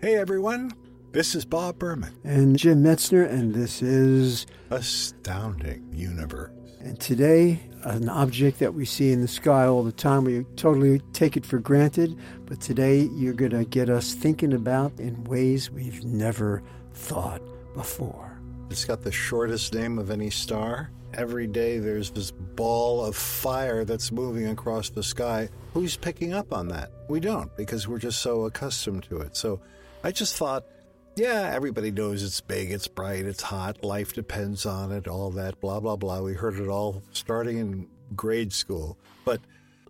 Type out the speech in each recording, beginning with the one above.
Hey everyone, this is Bob Berman. and Jim Metzner, and this is, Astounding Universe. and today, an object that we see in the sky all the time. We totally take it for granted, but today you're going to get us thinking about in ways we've never thought before. It's got the shortest name of any star. Every day there's this ball of fire that's moving across the sky. Who's picking up on that? We don't because we're just so accustomed to it. So I just thought, yeah, everybody knows it's big, it's bright, it's hot, life depends on it, all that, blah, blah, blah. We heard it all starting in grade school. But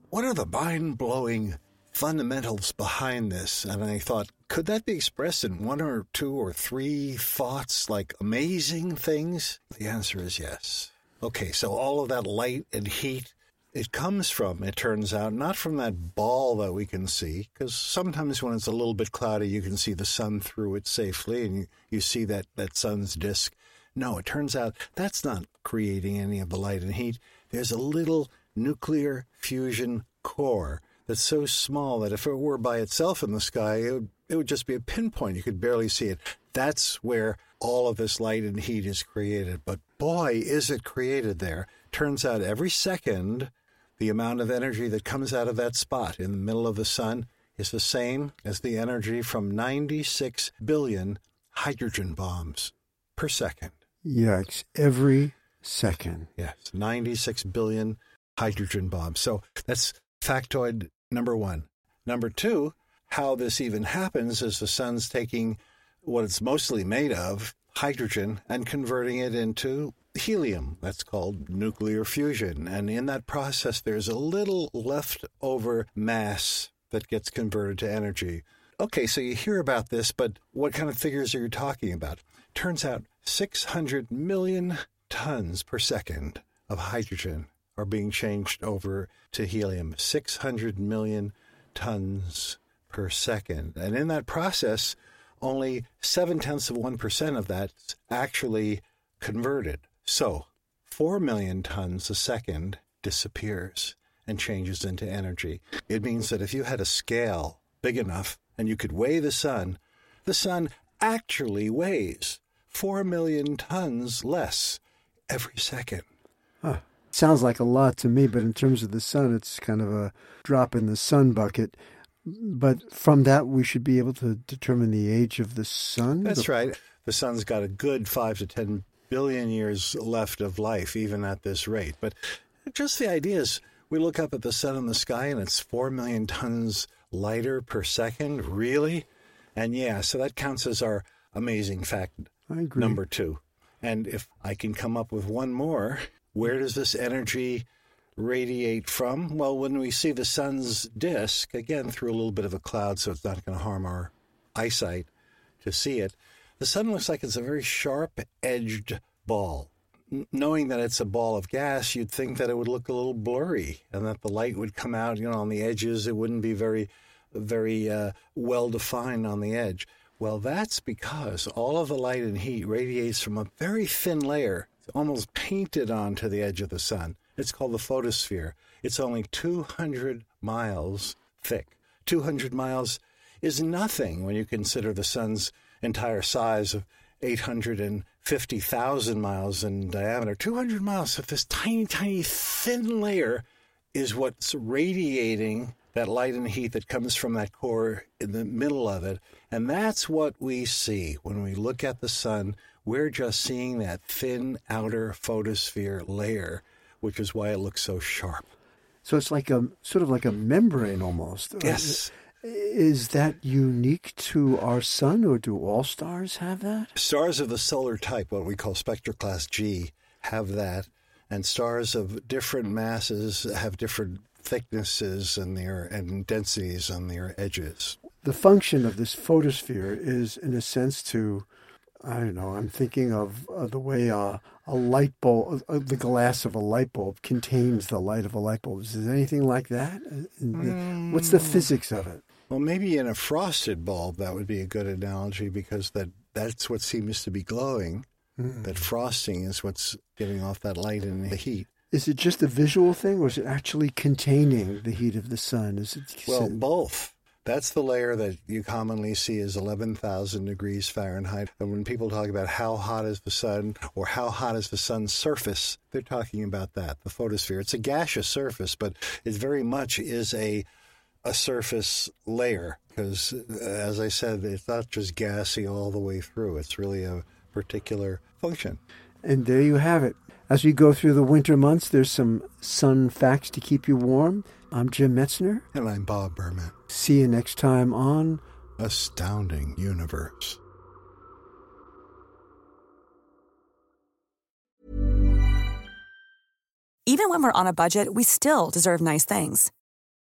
what are the mind blowing fundamentals behind this? And I thought, could that be expressed in one or two or three thoughts, like amazing things? The answer is yes. Okay, so all of that light and heat, it comes from, it turns out, not from that ball that we can see, because sometimes when it's a little bit cloudy, you can see the sun through it safely and you, you see that, that sun's disk. No, it turns out that's not creating any of the light and heat. There's a little nuclear fusion core that's so small that if it were by itself in the sky, it would, it would just be a pinpoint. You could barely see it. That's where all of this light and heat is created. But boy, is it created there. Turns out every second, the amount of energy that comes out of that spot in the middle of the sun is the same as the energy from 96 billion hydrogen bombs per second. Yikes, every second. Yes, 96 billion hydrogen bombs. So that's factoid number one. Number two, how this even happens is the sun's taking what it's mostly made of, hydrogen, and converting it into helium. That's called nuclear fusion. And in that process, there's a little leftover mass that gets converted to energy. Okay, so you hear about this, but what kind of figures are you talking about? Turns out 600 million tons per second of hydrogen are being changed over to helium. 600 million tons per second. And in that process, only seven tenths of 1% of that's actually converted. So 4 million tons a second disappears and changes into energy. It means that if you had a scale big enough and you could weigh the sun, the sun actually weighs 4 million tons less every second. Sounds like a lot to me, but in terms of the sun, it's kind of a drop in the sun bucket. But from that, we should be able to determine the age of the sun. That's The- right. The sun's got a good 5 to 10 billion years left of life, even at this rate. But just the idea is we look up at the sun in the sky and it's 4 million tons lighter per second. Really? And yeah, so that counts as our amazing fact number two. And if I can come up with one more, where does this energy radiate from? Well, when we see the sun's disk, again, through a little bit of a cloud, so it's not going to harm our eyesight to see it, the sun looks like it's a very sharp edged ball. Knowing that it's a ball of gas, you'd think that it would look a little blurry and that the light would come out, you know, on the edges. It wouldn't be very, very uh, well defined on the edge. Well, that's because all of the light and heat radiates from a very thin layer, almost painted onto the edge of the sun. It's called the photosphere. It's only 200 miles thick. 200 miles is nothing when you consider the sun's entire size of 850,000 miles in diameter. 200 miles of this tiny, tiny, thin layer is what's radiating that light and heat that comes from that core in the middle of it. And that's what we see when we look at the sun. We're just seeing that thin outer photosphere layer, which is why it looks so sharp. So it's like a sort of like a membrane almost. Yes. Is that unique to our sun, or do all stars have that? Stars of the solar type, what we call spectral class G, have that. And stars of different masses have different thicknesses and their and densities on their edges. The function of this photosphere is, in a sense, to I don't know. I'm thinking of uh, the way uh, a light bulb, uh, the glass of a light bulb, contains the light of a light bulb. Is there anything like that? Mm. What's the physics of it? Well, maybe in a frosted bulb that would be a good analogy because that that's what seems to be glowing. Mm. That frosting is what's giving off that light and the heat. Is it just a visual thing, or is it actually containing the heat of the sun? Is it well both? That's the layer that you commonly see is 11,000 degrees Fahrenheit. And when people talk about how hot is the sun or how hot is the sun's surface, they're talking about that, the photosphere. It's a gaseous surface, but it very much is a a surface layer because, uh, as I said, it's not just gassy all the way through. It's really a particular function. And there you have it. As we go through the winter months, there's some sun facts to keep you warm. I'm Jim Metzner. And I'm Bob Berman. See you next time on Astounding Universe. Even when we're on a budget, we still deserve nice things.